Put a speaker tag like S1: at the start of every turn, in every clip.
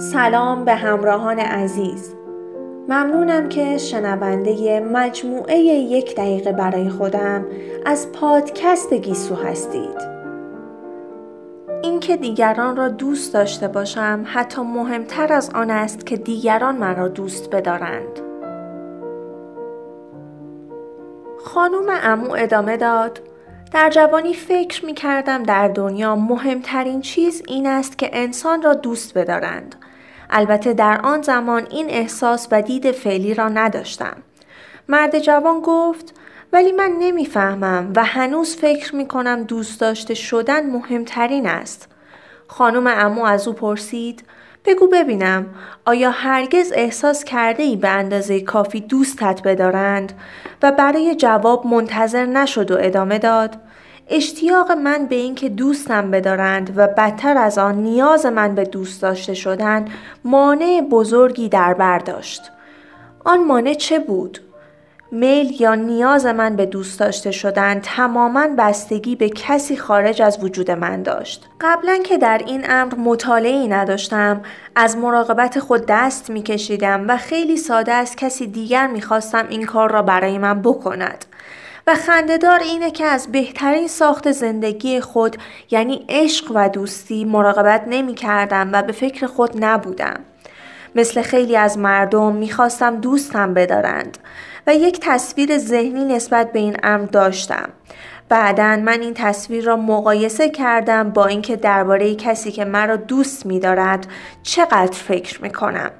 S1: سلام به همراهان عزیز. ممنونم که شنونده مجموعه یک دقیقه برای خودم از پادکست گیسو هستید. اینکه دیگران را دوست داشته باشم حتی مهمتر از آن است که دیگران مرا دوست بدارند. خانوم امو ادامه داد در جوانی فکر می کردم در دنیا مهمترین چیز این است که انسان را دوست بدارند. البته در آن زمان این احساس و دید فعلی را نداشتم. مرد جوان گفت ولی من نمی‌فهمم و هنوز فکر می کنم دوست داشته شدن مهمترین است. خانم امو از او پرسید بگو ببینم آیا هرگز احساس کرده ای به اندازه کافی دوستت بدارند و برای جواب منتظر نشد و ادامه داد اشتیاق من به اینکه دوستم بدارند و بدتر از آن نیاز من به دوست داشته شدن مانع بزرگی در برداشت. آن مانع چه بود؟ میل یا نیاز من به دوست داشته شدن تماما بستگی به کسی خارج از وجود من داشت. قبلا که در این امر مطالعه نداشتم از مراقبت خود دست می کشیدم و خیلی ساده از کسی دیگر می خواستم این کار را برای من بکند. و خندهدار اینه که از بهترین ساخت زندگی خود یعنی عشق و دوستی مراقبت نمی کردم و به فکر خود نبودم. مثل خیلی از مردم می‌خواستم دوستم بدارند و یک تصویر ذهنی نسبت به این امر داشتم. بعدا من این تصویر را مقایسه کردم با اینکه درباره کسی که مرا دوست می‌دارد چقدر فکر می کنم.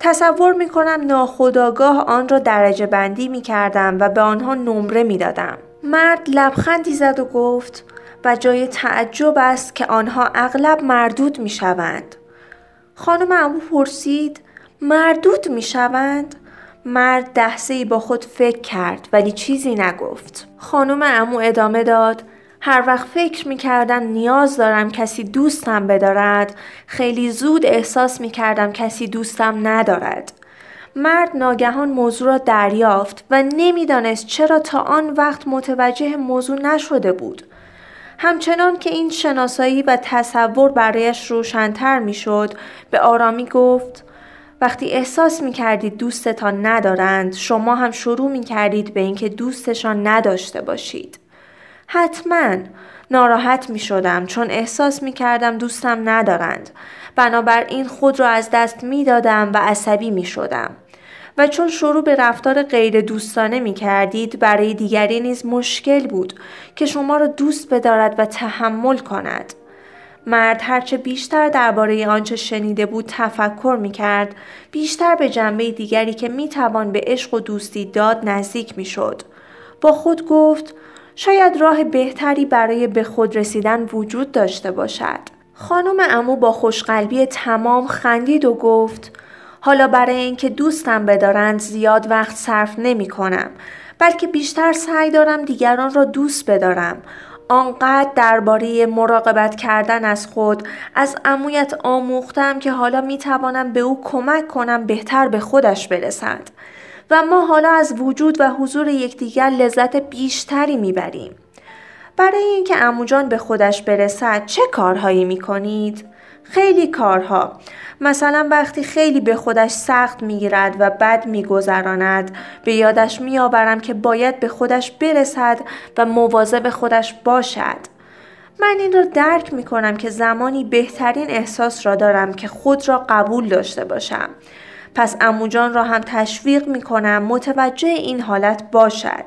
S1: تصور می کنم ناخداگاه آن را درجه بندی می کردم و به آنها نمره می دادم. مرد لبخندی زد و گفت و جای تعجب است که آنها اغلب مردود می شوند. خانم امو پرسید مردود می شوند؟ مرد دهسه ای با خود فکر کرد ولی چیزی نگفت. خانم امو ادامه داد هر وقت فکر می کردم نیاز دارم کسی دوستم بدارد خیلی زود احساس می کردم کسی دوستم ندارد. مرد ناگهان موضوع را دریافت و نمی‌دانست چرا تا آن وقت متوجه موضوع نشده بود. همچنان که این شناسایی و تصور برایش روشنتر می‌شد به آرامی گفت وقتی احساس می کردید دوستتان ندارند شما هم شروع می کردید به اینکه دوستشان نداشته باشید. حتما ناراحت می شدم چون احساس می کردم دوستم ندارند. بنابراین خود را از دست می دادم و عصبی می شدم. و چون شروع به رفتار غیر دوستانه می کردید برای دیگری نیز مشکل بود که شما را دوست بدارد و تحمل کند. مرد هرچه بیشتر درباره آنچه شنیده بود تفکر می کرد بیشتر به جنبه دیگری که می توان به عشق و دوستی داد نزدیک می شد. با خود گفت شاید راه بهتری برای به خود رسیدن وجود داشته باشد. خانم امو با خوشقلبی تمام خندید و گفت حالا برای اینکه دوستم بدارند زیاد وقت صرف نمی کنم بلکه بیشتر سعی دارم دیگران را دوست بدارم آنقدر درباره مراقبت کردن از خود از امویت آموختم که حالا می توانم به او کمک کنم بهتر به خودش برسد و ما حالا از وجود و حضور یکدیگر لذت بیشتری می‌بریم. برای اینکه اموجان به خودش برسد چه کارهایی می کنید؟ خیلی کارها مثلا وقتی خیلی به خودش سخت می‌گیرد و بد میگذراند به یادش میآورم که باید به خودش برسد و مواظب خودش باشد من این را درک می کنم که زمانی بهترین احساس را دارم که خود را قبول داشته باشم پس اموجان را هم تشویق می کنم متوجه این حالت باشد.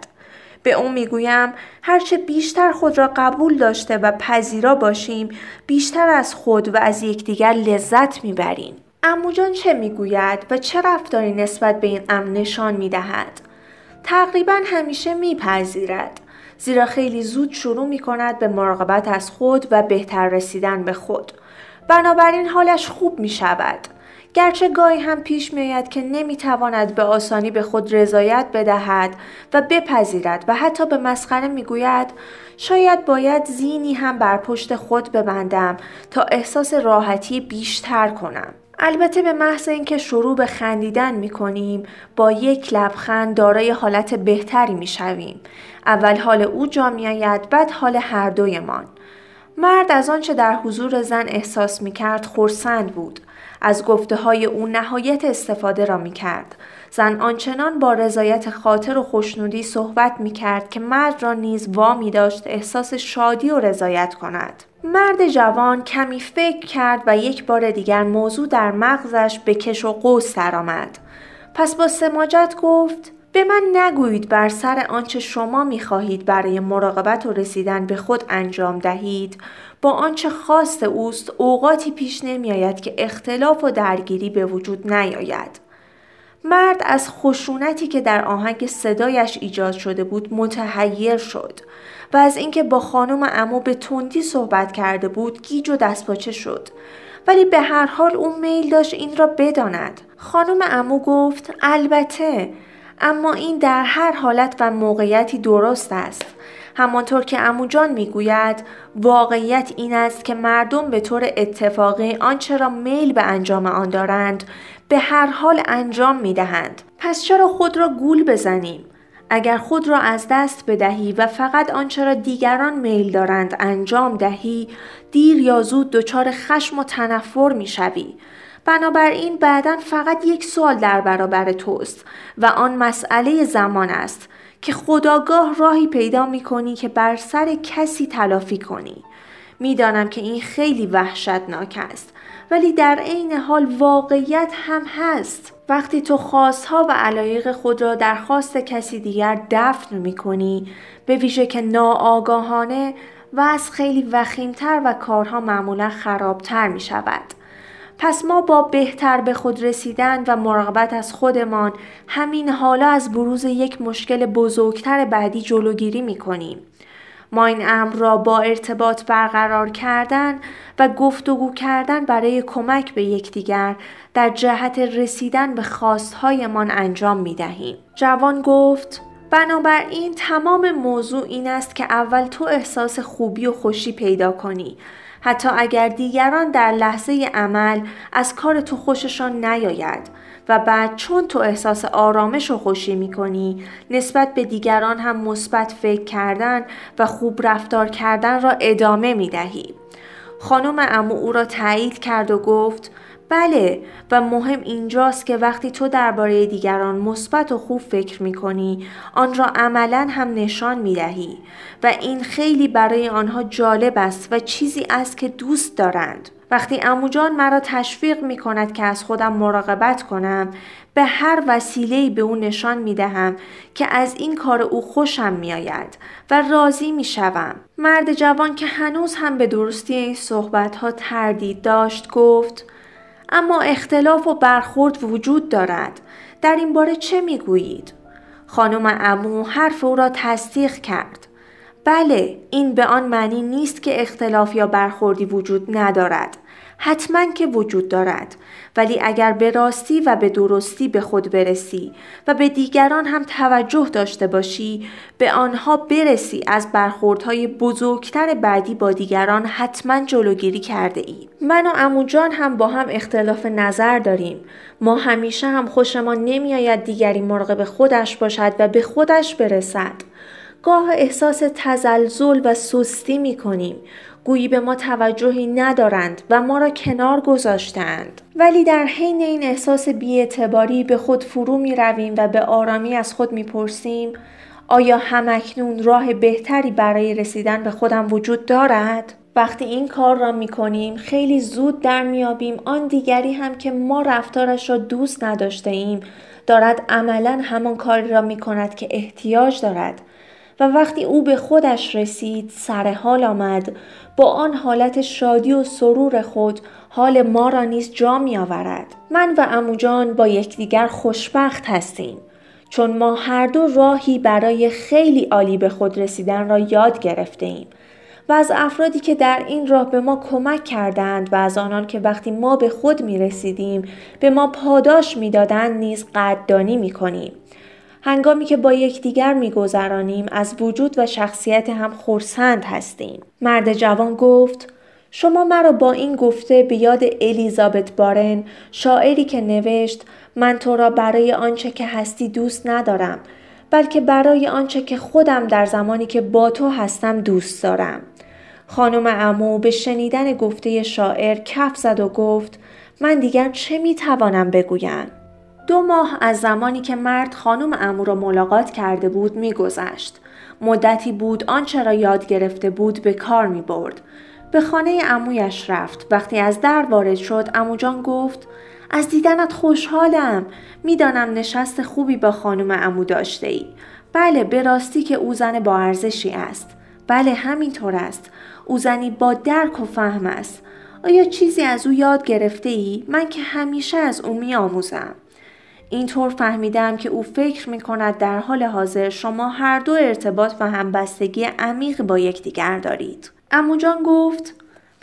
S1: به او می‌گویم هرچه بیشتر خود را قبول داشته و پذیرا باشیم بیشتر از خود و از یکدیگر لذت می‌بریم. اموجان چه می‌گوید و چه رفتاری نسبت به این امر نشان می‌دهد؟ تقریبا همیشه میپذیرد. زیرا خیلی زود شروع می کند به مراقبت از خود و بهتر رسیدن به خود. بنابراین حالش خوب می شود گرچه گاهی هم پیش میآید که نمی‌تواند به آسانی به خود رضایت بدهد و بپذیرد و حتی به مسخره می‌گوید شاید باید زینی هم بر پشت خود ببندم تا احساس راحتی بیشتر کنم البته به محض اینکه شروع به خندیدن می کنیم با یک لبخند دارای حالت بهتری می شویم. اول حال او جا می آید بعد حال هر دویمان. مرد از آنچه در حضور زن احساس می کرد خورسند بود از گفته های او نهایت استفاده را می کرد. زن آنچنان با رضایت خاطر و خوشنودی صحبت می کرد که مرد را نیز وامی داشت احساس شادی و رضایت کند. مرد جوان کمی فکر کرد و یک بار دیگر موضوع در مغزش به کش و قوس درآمد. پس با سماجت گفت به من نگویید بر سر آنچه شما می خواهید برای مراقبت و رسیدن به خود انجام دهید. با آنچه خواست اوست اوقاتی پیش نمی آید که اختلاف و درگیری به وجود نیاید. مرد از خشونتی که در آهنگ صدایش ایجاد شده بود متحیر شد و از اینکه با خانم امو به تندی صحبت کرده بود گیج و دستپاچه شد. ولی به هر حال او میل داشت این را بداند. خانم امو گفت البته اما این در هر حالت و موقعیتی درست است همانطور که اموجان می‌گوید واقعیت این است که مردم به طور اتفاقی آنچه را میل به انجام آن دارند به هر حال انجام می دهند. پس چرا خود را گول بزنیم؟ اگر خود را از دست بدهی و فقط آنچه را دیگران میل دارند انجام دهی دیر یا زود دچار خشم و تنفر می شوی. بنابراین بعدا فقط یک سوال در برابر توست و آن مسئله زمان است که خداگاه راهی پیدا می کنی که بر سر کسی تلافی کنی. می‌دانم که این خیلی وحشتناک است ولی در عین حال واقعیت هم هست وقتی تو خواستها و علایق خود را در خواست کسی دیگر دفن می کنی به ویژه که ناآگاهانه و از خیلی وخیمتر و کارها معمولا خرابتر می شود. پس ما با بهتر به خود رسیدن و مراقبت از خودمان همین حالا از بروز یک مشکل بزرگتر بعدی جلوگیری می کنیم. ما این امر را با ارتباط برقرار کردن و گفتگو کردن برای کمک به یکدیگر در جهت رسیدن به خواستهایمان انجام می دهیم. جوان گفت بنابراین تمام موضوع این است که اول تو احساس خوبی و خوشی پیدا کنی حتی اگر دیگران در لحظه عمل از کار تو خوششان نیاید و بعد چون تو احساس آرامش و خوشی می کنی نسبت به دیگران هم مثبت فکر کردن و خوب رفتار کردن را ادامه می دهی. خانم امو او را تایید کرد و گفت بله و مهم اینجاست که وقتی تو درباره دیگران مثبت و خوب فکر می کنی آن را عملا هم نشان می دهی و این خیلی برای آنها جالب است و چیزی است که دوست دارند. وقتی اموجان مرا تشویق می کند که از خودم مراقبت کنم به هر وسیله به او نشان می دهم که از این کار او خوشم می آید و راضی می شوم. مرد جوان که هنوز هم به درستی این صحبت ها تردید داشت گفت اما اختلاف و برخورد وجود دارد. در این باره چه می گویید؟ خانم امو حرف او را تصدیق کرد. بله این به آن معنی نیست که اختلاف یا برخوردی وجود ندارد حتما که وجود دارد ولی اگر به راستی و به درستی به خود برسی و به دیگران هم توجه داشته باشی به آنها برسی از برخوردهای بزرگتر بعدی با دیگران حتما جلوگیری کرده ای. من و اموجان هم با هم اختلاف نظر داریم. ما همیشه هم خوشمان نمیآید دیگری مراقب خودش باشد و به خودش برسد. گاه احساس تزلزل و سستی می کنیم. گویی به ما توجهی ندارند و ما را کنار گذاشتند. ولی در حین این احساس بیاعتباری به خود فرو می رویم و به آرامی از خود می پرسیم آیا همکنون راه بهتری برای رسیدن به خودم وجود دارد؟ وقتی این کار را می کنیم خیلی زود در میابیم آن دیگری هم که ما رفتارش را دوست نداشته ایم دارد عملا همان کاری را می کند که احتیاج دارد و وقتی او به خودش رسید سر حال آمد با آن حالت شادی و سرور خود حال ما را نیز جا می آورد. من و اموجان با یکدیگر خوشبخت هستیم چون ما هر دو راهی برای خیلی عالی به خود رسیدن را یاد گرفته ایم و از افرادی که در این راه به ما کمک کردند و از آنان که وقتی ما به خود می رسیدیم به ما پاداش می دادند نیز قدردانی می کنیم. هنگامی که با یکدیگر میگذرانیم از وجود و شخصیت هم خورسند هستیم مرد جوان گفت شما مرا با این گفته به یاد الیزابت بارن شاعری که نوشت من تو را برای آنچه که هستی دوست ندارم بلکه برای آنچه که خودم در زمانی که با تو هستم دوست دارم خانم امو به شنیدن گفته شاعر کف زد و گفت من دیگر چه می توانم بگویم؟ دو ماه از زمانی که مرد خانم امو را ملاقات کرده بود میگذشت. مدتی بود آنچه را یاد گرفته بود به کار می برد. به خانه امویش رفت. وقتی از در وارد شد اموجان گفت از دیدنت خوشحالم. می‌دانم نشست خوبی با خانم امو داشته ای. بله به راستی که او زن با ارزشی است. بله همینطور است. او زنی با درک و فهم است. آیا چیزی از او یاد گرفته ای؟ من که همیشه از او می آموزم. اینطور فهمیدم که او فکر می کند در حال حاضر شما هر دو ارتباط و همبستگی عمیق با یکدیگر دارید. اموجان گفت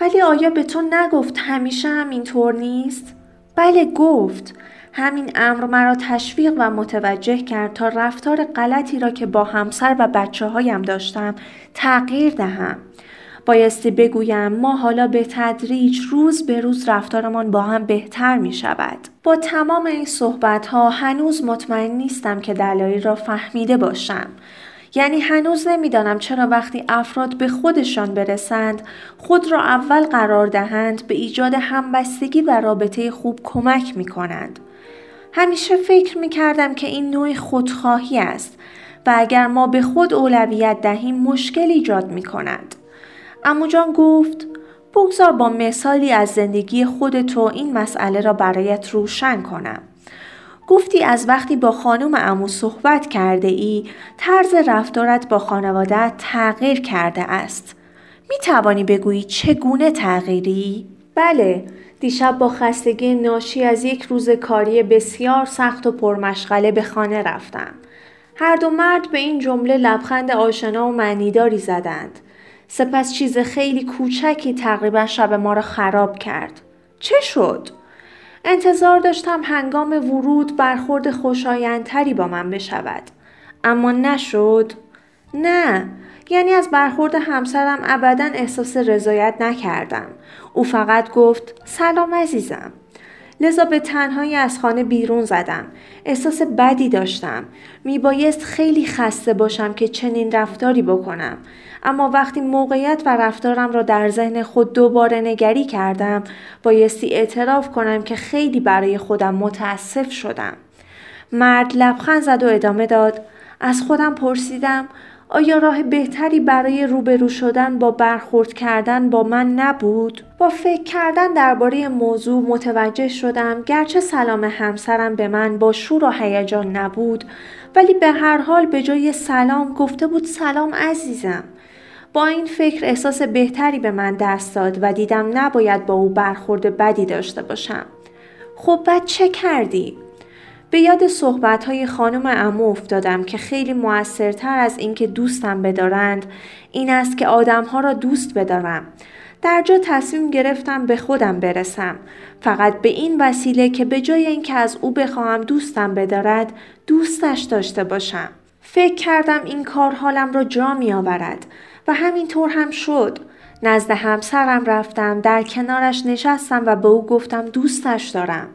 S1: ولی آیا به تو نگفت همیشه هم اینطور نیست؟ بله گفت همین امر مرا تشویق و متوجه کرد تا رفتار غلطی را که با همسر و بچه هایم داشتم تغییر دهم. بایستی بگویم ما حالا به تدریج روز به روز رفتارمان با هم بهتر می شود. با تمام این صحبت ها هنوز مطمئن نیستم که دلایل را فهمیده باشم. یعنی هنوز نمی‌دانم چرا وقتی افراد به خودشان برسند خود را اول قرار دهند به ایجاد همبستگی و رابطه خوب کمک می کنند. همیشه فکر می کردم که این نوع خودخواهی است و اگر ما به خود اولویت دهیم مشکل ایجاد می کند. اموجان گفت بگذار با مثالی از زندگی خودتو این مسئله را برایت روشن کنم. گفتی از وقتی با خانم امو صحبت کرده ای طرز رفتارت با خانوادت تغییر کرده است. می توانی بگویی چگونه تغییری؟ بله، دیشب با خستگی ناشی از یک روز کاری بسیار سخت و پرمشغله به خانه رفتم. هر دو مرد به این جمله لبخند آشنا و معنیداری زدند. سپس چیز خیلی کوچکی تقریبا شب ما را خراب کرد. چه شد؟ انتظار داشتم هنگام ورود برخورد خوشایندتری با من بشود. اما نشد؟ نه یعنی از برخورد همسرم ابدا احساس رضایت نکردم. او فقط گفت سلام عزیزم. لذا به تنهایی از خانه بیرون زدم. احساس بدی داشتم. میبایست خیلی خسته باشم که چنین رفتاری بکنم. اما وقتی موقعیت و رفتارم را در ذهن خود دوباره نگری کردم بایستی اعتراف کنم که خیلی برای خودم متاسف شدم. مرد لبخند زد و ادامه داد. از خودم پرسیدم آیا راه بهتری برای روبرو شدن با برخورد کردن با من نبود؟ با فکر کردن درباره موضوع متوجه شدم گرچه سلام همسرم به من با شور و هیجان نبود ولی به هر حال به جای سلام گفته بود سلام عزیزم. با این فکر احساس بهتری به من دست داد و دیدم نباید با او برخورد بدی داشته باشم. خب بعد چه کردی؟ به یاد صحبت های خانم امو افتادم که خیلی موثرتر از اینکه دوستم بدارند این است که آدمها را دوست بدارم. در جا تصمیم گرفتم به خودم برسم فقط به این وسیله که به جای اینکه از او بخواهم دوستم بدارد دوستش داشته باشم. فکر کردم این کار حالم را جا می آورد و همینطور هم شد. نزد همسرم رفتم در کنارش نشستم و به او گفتم دوستش دارم.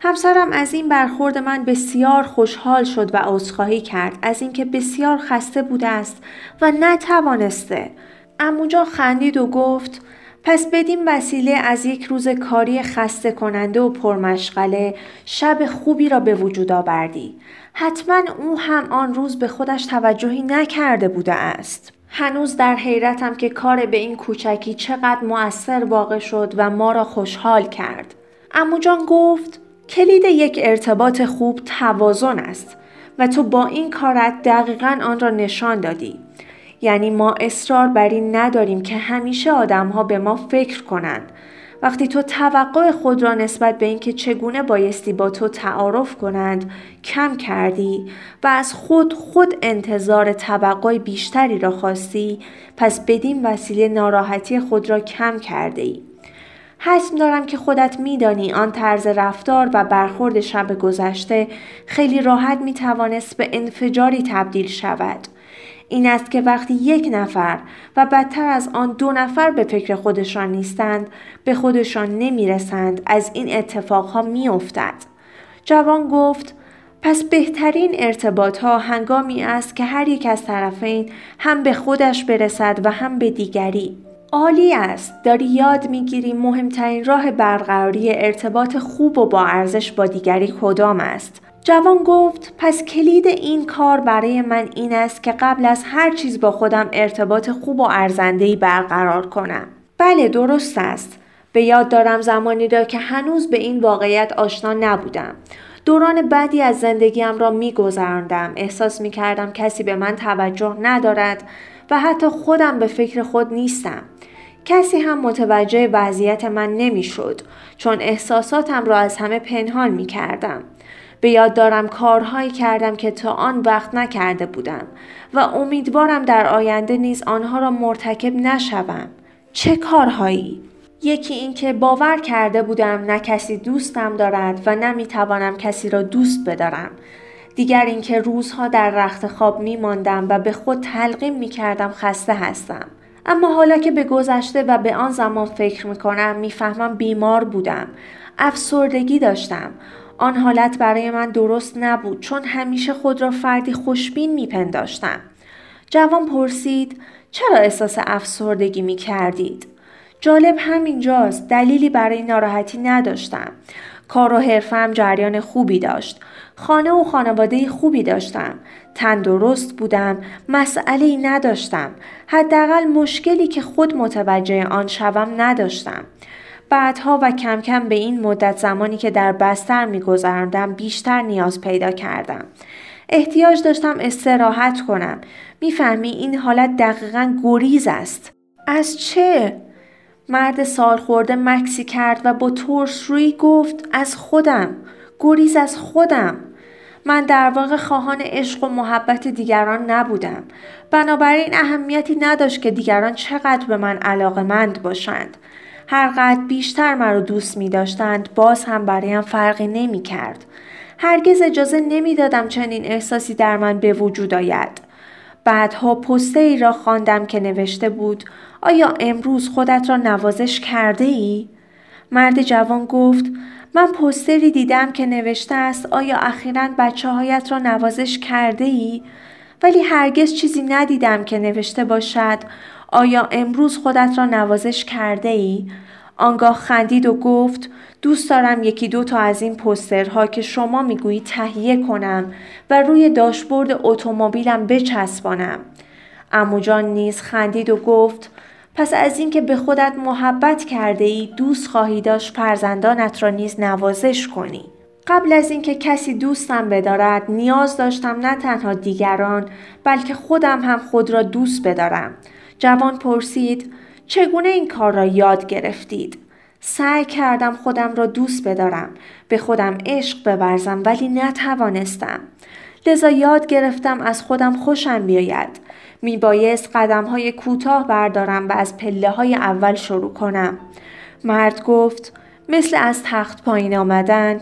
S1: همسرم از این برخورد من بسیار خوشحال شد و عذرخواهی کرد از اینکه بسیار خسته بوده است و نتوانسته اموجا خندید و گفت پس بدین وسیله از یک روز کاری خسته کننده و پرمشغله شب خوبی را به وجود آوردی. حتما او هم آن روز به خودش توجهی نکرده بوده است. هنوز در حیرتم که کار به این کوچکی چقدر مؤثر واقع شد و ما را خوشحال کرد. اموجان گفت کلید یک ارتباط خوب توازن است و تو با این کارت دقیقا آن را نشان دادی. یعنی ما اصرار بر این نداریم که همیشه آدم ها به ما فکر کنند. وقتی تو توقع خود را نسبت به اینکه چگونه بایستی با تو تعارف کنند کم کردی و از خود خود انتظار توقع بیشتری را خواستی پس بدین وسیله ناراحتی خود را کم کرده ای. حسم دارم که خودت میدانی آن طرز رفتار و برخورد شب گذشته خیلی راحت می توانست به انفجاری تبدیل شود. این است که وقتی یک نفر و بدتر از آن دو نفر به فکر خودشان نیستند به خودشان نمی‌رسند از این اتفاقها میافتد. جوان گفت پس بهترین ارتباط ها هنگامی است که هر یک از طرفین هم به خودش برسد و هم به دیگری. عالی است. داری یاد می‌گیری مهمترین راه برقراری ارتباط خوب و با ارزش با دیگری کدام است. جوان گفت پس کلید این کار برای من این است که قبل از هر چیز با خودم ارتباط خوب و ارزندهی برقرار کنم بله درست است به یاد دارم زمانی را که هنوز به این واقعیت آشنا نبودم دوران بعدی از زندگیم را می گذراندم. احساس می کردم کسی به من توجه ندارد و حتی خودم به فکر خود نیستم. کسی هم متوجه وضعیت من نمی‌شد چون احساساتم را از همه پنهان می کردم. به یاد دارم کارهایی کردم که تا آن وقت نکرده بودم و امیدوارم در آینده نیز آنها را مرتکب نشوم. چه کارهایی؟ یکی اینکه باور کرده بودم نه کسی دوستم دارد و نه توانم کسی را دوست بدارم. دیگر اینکه روزها در رخت خواب می ماندم و به خود تلقیم می کردم خسته هستم. اما حالا که به گذشته و به آن زمان فکر می کنم می‌فهمم بیمار بودم. افسردگی داشتم. آن حالت برای من درست نبود چون همیشه خود را فردی خوشبین می پنداشتم. جوان پرسید چرا احساس افسردگی می کردید؟ جالب همینجاست دلیلی برای ناراحتی نداشتم. کار و حرفم جریان خوبی داشت. خانه و خانواده خوبی داشتم. تندرست بودم. مسئله نداشتم. حداقل مشکلی که خود متوجه آن شوم نداشتم. بعدها و کم کم به این مدت زمانی که در بستر میگذراندم بیشتر نیاز پیدا کردم. احتیاج داشتم استراحت کنم. می‌فهمی این حالت دقیقا گریز است. از چه؟ مرد سال خورده مکسی کرد و با ترس روی گفت از خودم گریز از خودم من در واقع خواهان عشق و محبت دیگران نبودم بنابراین اهمیتی نداشت که دیگران چقدر به من علاقمند باشند هرقدر بیشتر مرا دوست می داشتند باز هم برایم فرقی نمی کرد. هرگز اجازه نمی دادم چنین احساسی در من به وجود آید. بعدها پسته ای را خواندم که نوشته بود آیا امروز خودت را نوازش کرده ای؟ مرد جوان گفت من پستری دیدم که نوشته است آیا اخیرا بچه هایت را نوازش کرده ای؟ ولی هرگز چیزی ندیدم که نوشته باشد آیا امروز خودت را نوازش کرده ای؟ آنگاه خندید و گفت دوست دارم یکی دو تا از این پسترها که شما می‌گویی تهیه کنم و روی داشبورد اتومبیلم بچسبانم. اموجان نیز خندید و گفت پس از اینکه به خودت محبت کرده ای دوست خواهی داشت فرزندانت را نیز نوازش کنی. قبل از اینکه کسی دوستم بدارد نیاز داشتم نه تنها دیگران بلکه خودم هم خود را دوست بدارم. جوان پرسید چگونه این کار را یاد گرفتید؟ سعی کردم خودم را دوست بدارم به خودم عشق ببرزم ولی نتوانستم. لذا یاد گرفتم از خودم خوشم بیاید. می بایست قدم های کوتاه بردارم و از پله های اول شروع کنم. مرد گفت مثل از تخت پایین آمدن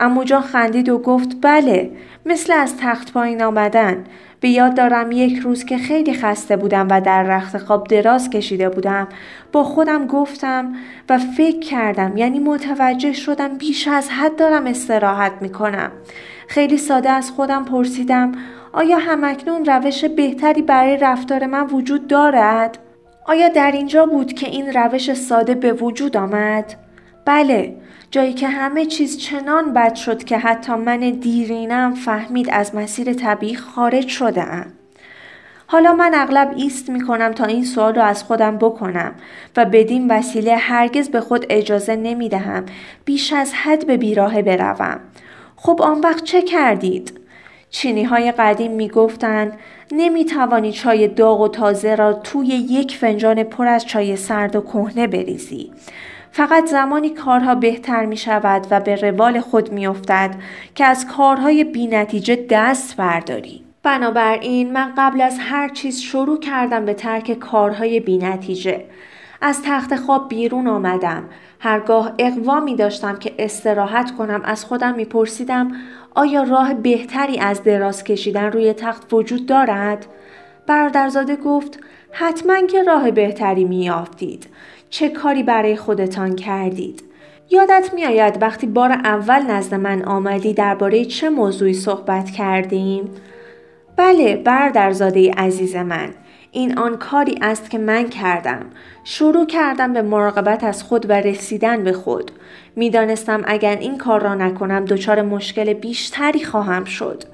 S1: امو جان خندید و گفت بله مثل از تخت پایین آمدن به یاد دارم یک روز که خیلی خسته بودم و در رخت خواب دراز کشیده بودم با خودم گفتم و فکر کردم یعنی متوجه شدم بیش از حد دارم استراحت می کنم. خیلی ساده از خودم پرسیدم آیا همکنون روش بهتری برای رفتار من وجود دارد؟ آیا در اینجا بود که این روش ساده به وجود آمد؟ بله جایی که همه چیز چنان بد شد که حتی من دیرینم فهمید از مسیر طبیعی خارج شده ام. حالا من اغلب ایست می کنم تا این سوال رو از خودم بکنم و بدین وسیله هرگز به خود اجازه نمی دهم بیش از حد به بیراهه بروم. خب آن وقت چه کردید؟ چینی های قدیم می گفتند نمی توانی چای داغ و تازه را توی یک فنجان پر از چای سرد و کهنه بریزی. فقط زمانی کارها بهتر می شود و به روال خود می افتد که از کارهای بینتیجه دست برداری. بنابراین من قبل از هر چیز شروع کردم به ترک کارهای بینتیجه. از تخت خواب بیرون آمدم. هرگاه اقوامی داشتم که استراحت کنم از خودم میپرسیدم آیا راه بهتری از دراز کشیدن روی تخت وجود دارد؟ برادرزاده گفت حتما که راه بهتری میافتید. چه کاری برای خودتان کردید؟ یادت میآید وقتی بار اول نزد من آمدی درباره چه موضوعی صحبت کردیم؟ بله برادرزاده عزیز من این آن کاری است که من کردم. شروع کردم به مراقبت از خود و رسیدن به خود. می‌دانستم اگر این کار را نکنم دچار مشکل بیشتری خواهم شد.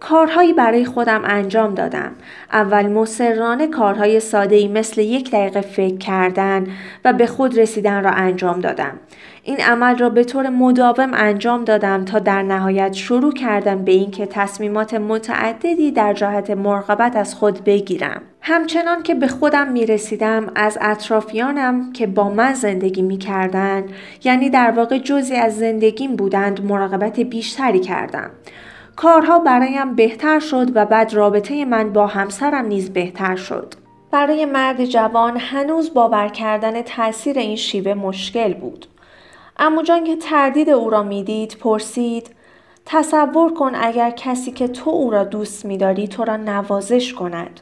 S1: کارهایی برای خودم انجام دادم. اول مصرانه کارهای ساده ای مثل یک دقیقه فکر کردن و به خود رسیدن را انجام دادم. این عمل را به طور مداوم انجام دادم تا در نهایت شروع کردم به اینکه تصمیمات متعددی در جهت مراقبت از خود بگیرم. همچنان که به خودم می رسیدم از اطرافیانم که با من زندگی می کردن یعنی در واقع جزی از زندگیم بودند مراقبت بیشتری کردم. کارها برایم بهتر شد و بعد رابطه من با همسرم نیز بهتر شد. برای مرد جوان هنوز باور کردن تاثیر این شیوه مشکل بود. اما جان که تردید او را می‌دید پرسید تصور کن اگر کسی که تو او را دوست میداری تو را نوازش کند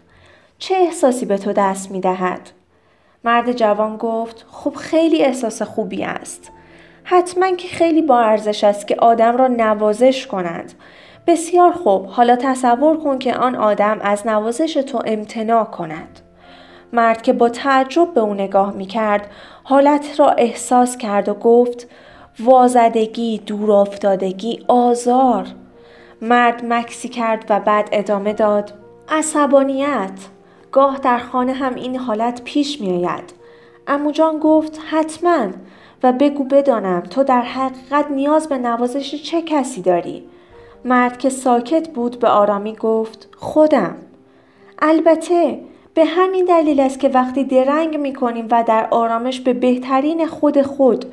S1: چه احساسی به تو دست می‌دهد مرد جوان گفت خب خیلی احساس خوبی است حتما که خیلی با ارزش است که آدم را نوازش کند بسیار خوب. حالا تصور کن که آن آدم از نوازش تو امتناع کند. مرد که با تعجب به او نگاه می کرد حالت را احساس کرد و گفت وازدگی، دورافتادگی، آزار. مرد مکسی کرد و بعد ادامه داد عصبانیت. گاه در خانه هم این حالت پیش می آید امو جان گفت حتما. و بگو بدانم تو در حقیقت نیاز به نوازش چه کسی داری؟ مرد که ساکت بود به آرامی گفت خودم البته به همین دلیل است که وقتی درنگ می کنیم و در آرامش به بهترین خود خود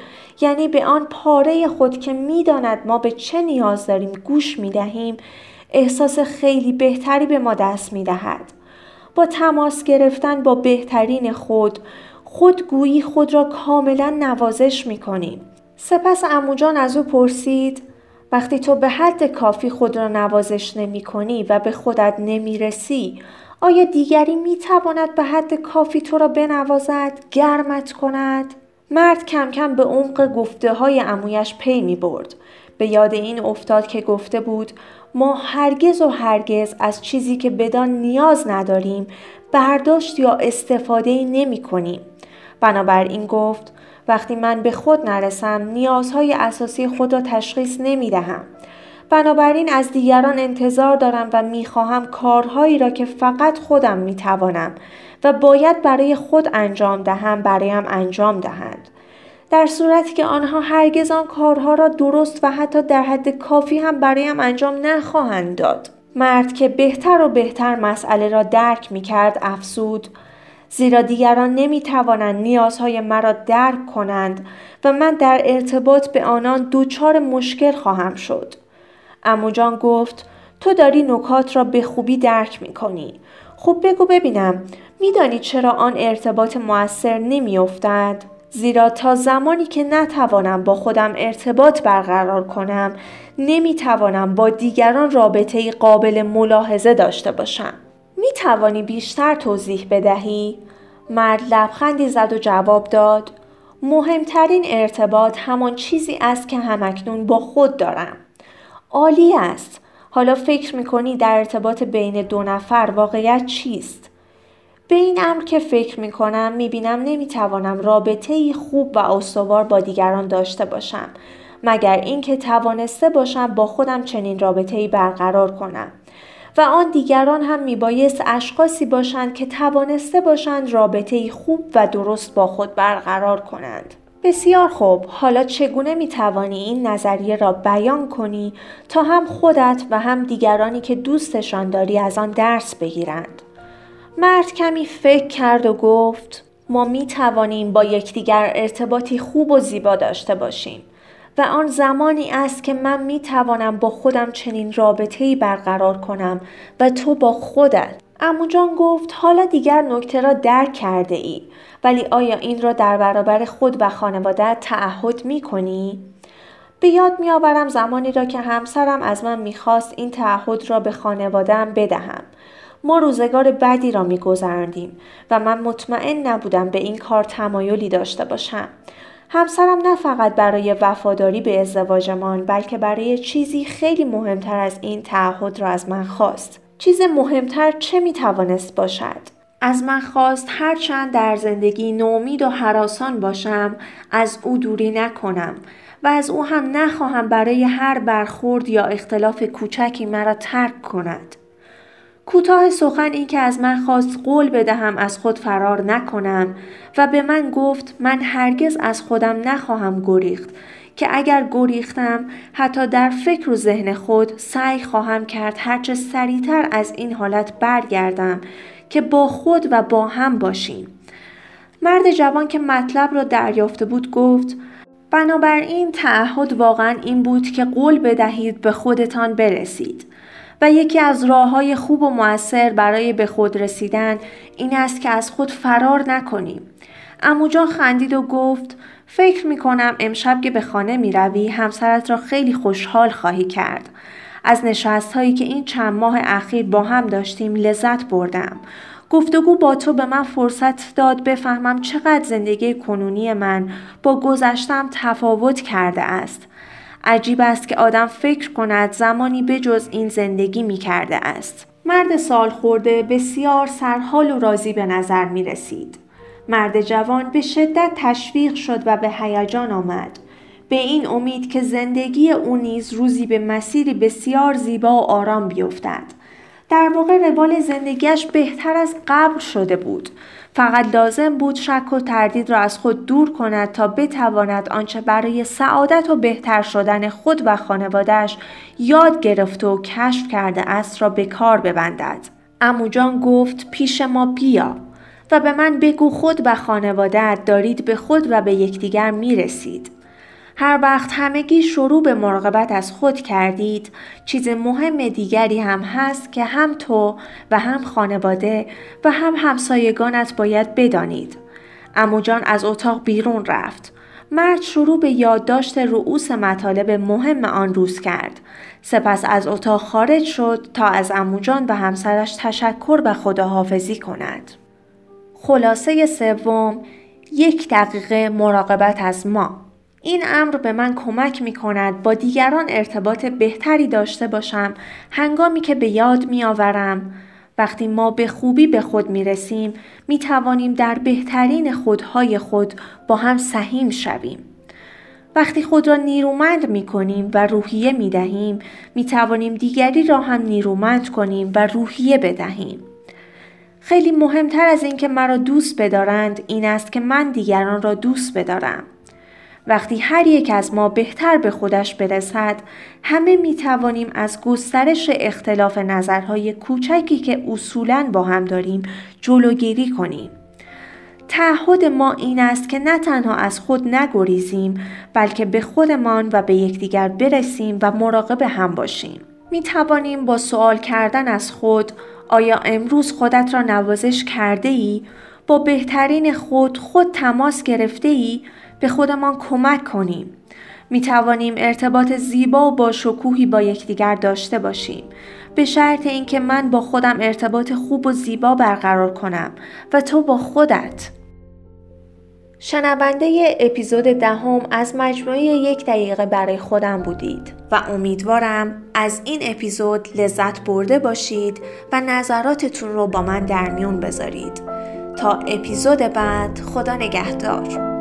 S1: یعنی به آن پاره خود که می‌داند ما به چه نیاز داریم گوش می دهیم احساس خیلی بهتری به ما دست می دهد. با تماس گرفتن با بهترین خود خودگویی خود را کاملا نوازش می کنیم. سپس اموجان از او پرسید وقتی تو به حد کافی خود را نوازش نمی کنی و به خودت نمی رسی آیا دیگری می تواند به حد کافی تو را بنوازد، گرمت کند؟ مرد کم کم به عمق گفته های امویش پی می برد. به یاد این افتاد که گفته بود ما هرگز و هرگز از چیزی که بدان نیاز نداریم برداشت یا استفاده نمی کنیم. بنابراین گفت وقتی من به خود نرسم نیازهای اساسی خود را تشخیص نمی دهم. بنابراین از دیگران انتظار دارم و می‌خواهم کارهایی را که فقط خودم می‌توانم و باید برای خود انجام دهم برایم انجام دهند. در صورتی که آنها هرگز آن کارها را درست و حتی در حد کافی هم برایم انجام نخواهند داد. مرد که بهتر و بهتر مسئله را درک می کرد افسود زیرا دیگران نمی توانند نیازهای مرا درک کنند و من در ارتباط به آنان دوچار مشکل خواهم شد. امو جان گفت تو داری نکات را به خوبی درک می کنی. خب بگو ببینم میدانی چرا آن ارتباط موثر نمی افتد؟ زیرا تا زمانی که نتوانم با خودم ارتباط برقرار کنم نمی توانم با دیگران رابطه قابل ملاحظه داشته باشم. می توانی بیشتر توضیح بدهی؟ مرد لبخندی زد و جواب داد مهمترین ارتباط همان چیزی است که همکنون با خود دارم. عالی است. حالا فکر می‌کنی در ارتباط بین دو نفر واقعیت چیست؟ به این امر که فکر می‌کنم می‌بینم نمی‌توانم رابطه خوب و استوار با دیگران داشته باشم مگر اینکه توانسته باشم با خودم چنین رابطه برقرار کنم و آن دیگران هم میبایست اشخاصی باشند که توانسته باشند رابطه خوب و درست با خود برقرار کنند. بسیار خوب. حالا چگونه می توانی این نظریه را بیان کنی تا هم خودت و هم دیگرانی که دوستشان داری از آن درس بگیرند؟ مرد کمی فکر کرد و گفت ما می توانیم با یکدیگر ارتباطی خوب و زیبا داشته باشیم. و آن زمانی است که من می توانم با خودم چنین رابطه‌ای برقرار کنم و تو با خودت امو جان گفت حالا دیگر نکته را درک کرده ای ولی آیا این را در برابر خود و خانواده تعهد می کنی؟ به یاد می آورم زمانی را که همسرم از من می‌خواست این تعهد را به خانوادهام بدهم. ما روزگار بدی را میگذراندیم و من مطمئن نبودم به این کار تمایلی داشته باشم. همسرم نه فقط برای وفاداری به ازدواجمان بلکه برای چیزی خیلی مهمتر از این تعهد را از من خواست. چیز مهمتر چه می توانست باشد؟ از من خواست هرچند در زندگی نومید و حراسان باشم از او دوری نکنم و از او هم نخواهم برای هر برخورد یا اختلاف کوچکی مرا ترک کند. کوتاه سخن این که از من خواست قول بدهم از خود فرار نکنم و به من گفت من هرگز از خودم نخواهم گریخت که اگر گریختم حتی در فکر و ذهن خود سعی خواهم کرد هرچه سریعتر از این حالت برگردم که با خود و با هم باشیم. مرد جوان که مطلب را دریافته بود گفت بنابراین تعهد واقعا این بود که قول بدهید به خودتان برسید و یکی از راه های خوب و موثر برای به خود رسیدن این است که از خود فرار نکنیم. اموجان خندید و گفت فکر می کنم امشب که به خانه می روی همسرت را خیلی خوشحال خواهی کرد. از نشست هایی که این چند ماه اخیر با هم داشتیم لذت بردم. گفتگو با تو به من فرصت داد بفهمم چقدر زندگی کنونی من با گذشتم تفاوت کرده است. عجیب است که آدم فکر کند زمانی بجز این زندگی می کرده است. مرد سال خورده بسیار سرحال و راضی به نظر می رسید. مرد جوان به شدت تشویق شد و به هیجان آمد. به این امید که زندگی او نیز روزی به مسیری بسیار زیبا و آرام بیفتد. در واقع روال زندگیش بهتر از قبل شده بود. فقط لازم بود شک و تردید را از خود دور کند تا بتواند آنچه برای سعادت و بهتر شدن خود و خانوادش یاد گرفته و کشف کرده است را به کار ببندد. اموجان گفت پیش ما بیا و به من بگو خود و خانوادت دارید به خود و به یکدیگر می رسید. هر وقت همگی شروع به مراقبت از خود کردید چیز مهم دیگری هم هست که هم تو و هم خانواده و هم همسایگانت باید بدانید. اموجان از اتاق بیرون رفت. مرد شروع به یادداشت رؤوس مطالب مهم آن روز کرد. سپس از اتاق خارج شد تا از اموجان و همسرش تشکر و خداحافظی کند. خلاصه سوم یک دقیقه مراقبت از ما این امر به من کمک می کند با دیگران ارتباط بهتری داشته باشم هنگامی که به یاد می آورم وقتی ما به خوبی به خود می رسیم می توانیم در بهترین خودهای خود با هم سهیم شویم. وقتی خود را نیرومند می کنیم و روحیه می دهیم می توانیم دیگری را هم نیرومند کنیم و روحیه بدهیم. خیلی مهمتر از اینکه مرا دوست بدارند این است که من دیگران را دوست بدارم. وقتی هر یک از ما بهتر به خودش برسد همه می توانیم از گسترش اختلاف نظرهای کوچکی که اصولا با هم داریم جلوگیری کنیم. تعهد ما این است که نه تنها از خود نگریزیم بلکه به خودمان و به یکدیگر برسیم و مراقب هم باشیم. می توانیم با سوال کردن از خود آیا امروز خودت را نوازش کرده ای؟ با بهترین خود خود تماس گرفته ای؟ به خودمان کمک کنیم. می توانیم ارتباط زیبا و با شکوهی با یکدیگر داشته باشیم. به شرط اینکه من با خودم ارتباط خوب و زیبا برقرار کنم و تو با خودت. شنونده اپیزود دهم از مجموعه یک دقیقه برای خودم بودید و امیدوارم از این اپیزود لذت برده باشید و نظراتتون رو با من در میون بذارید. تا اپیزود بعد خدا نگهدار.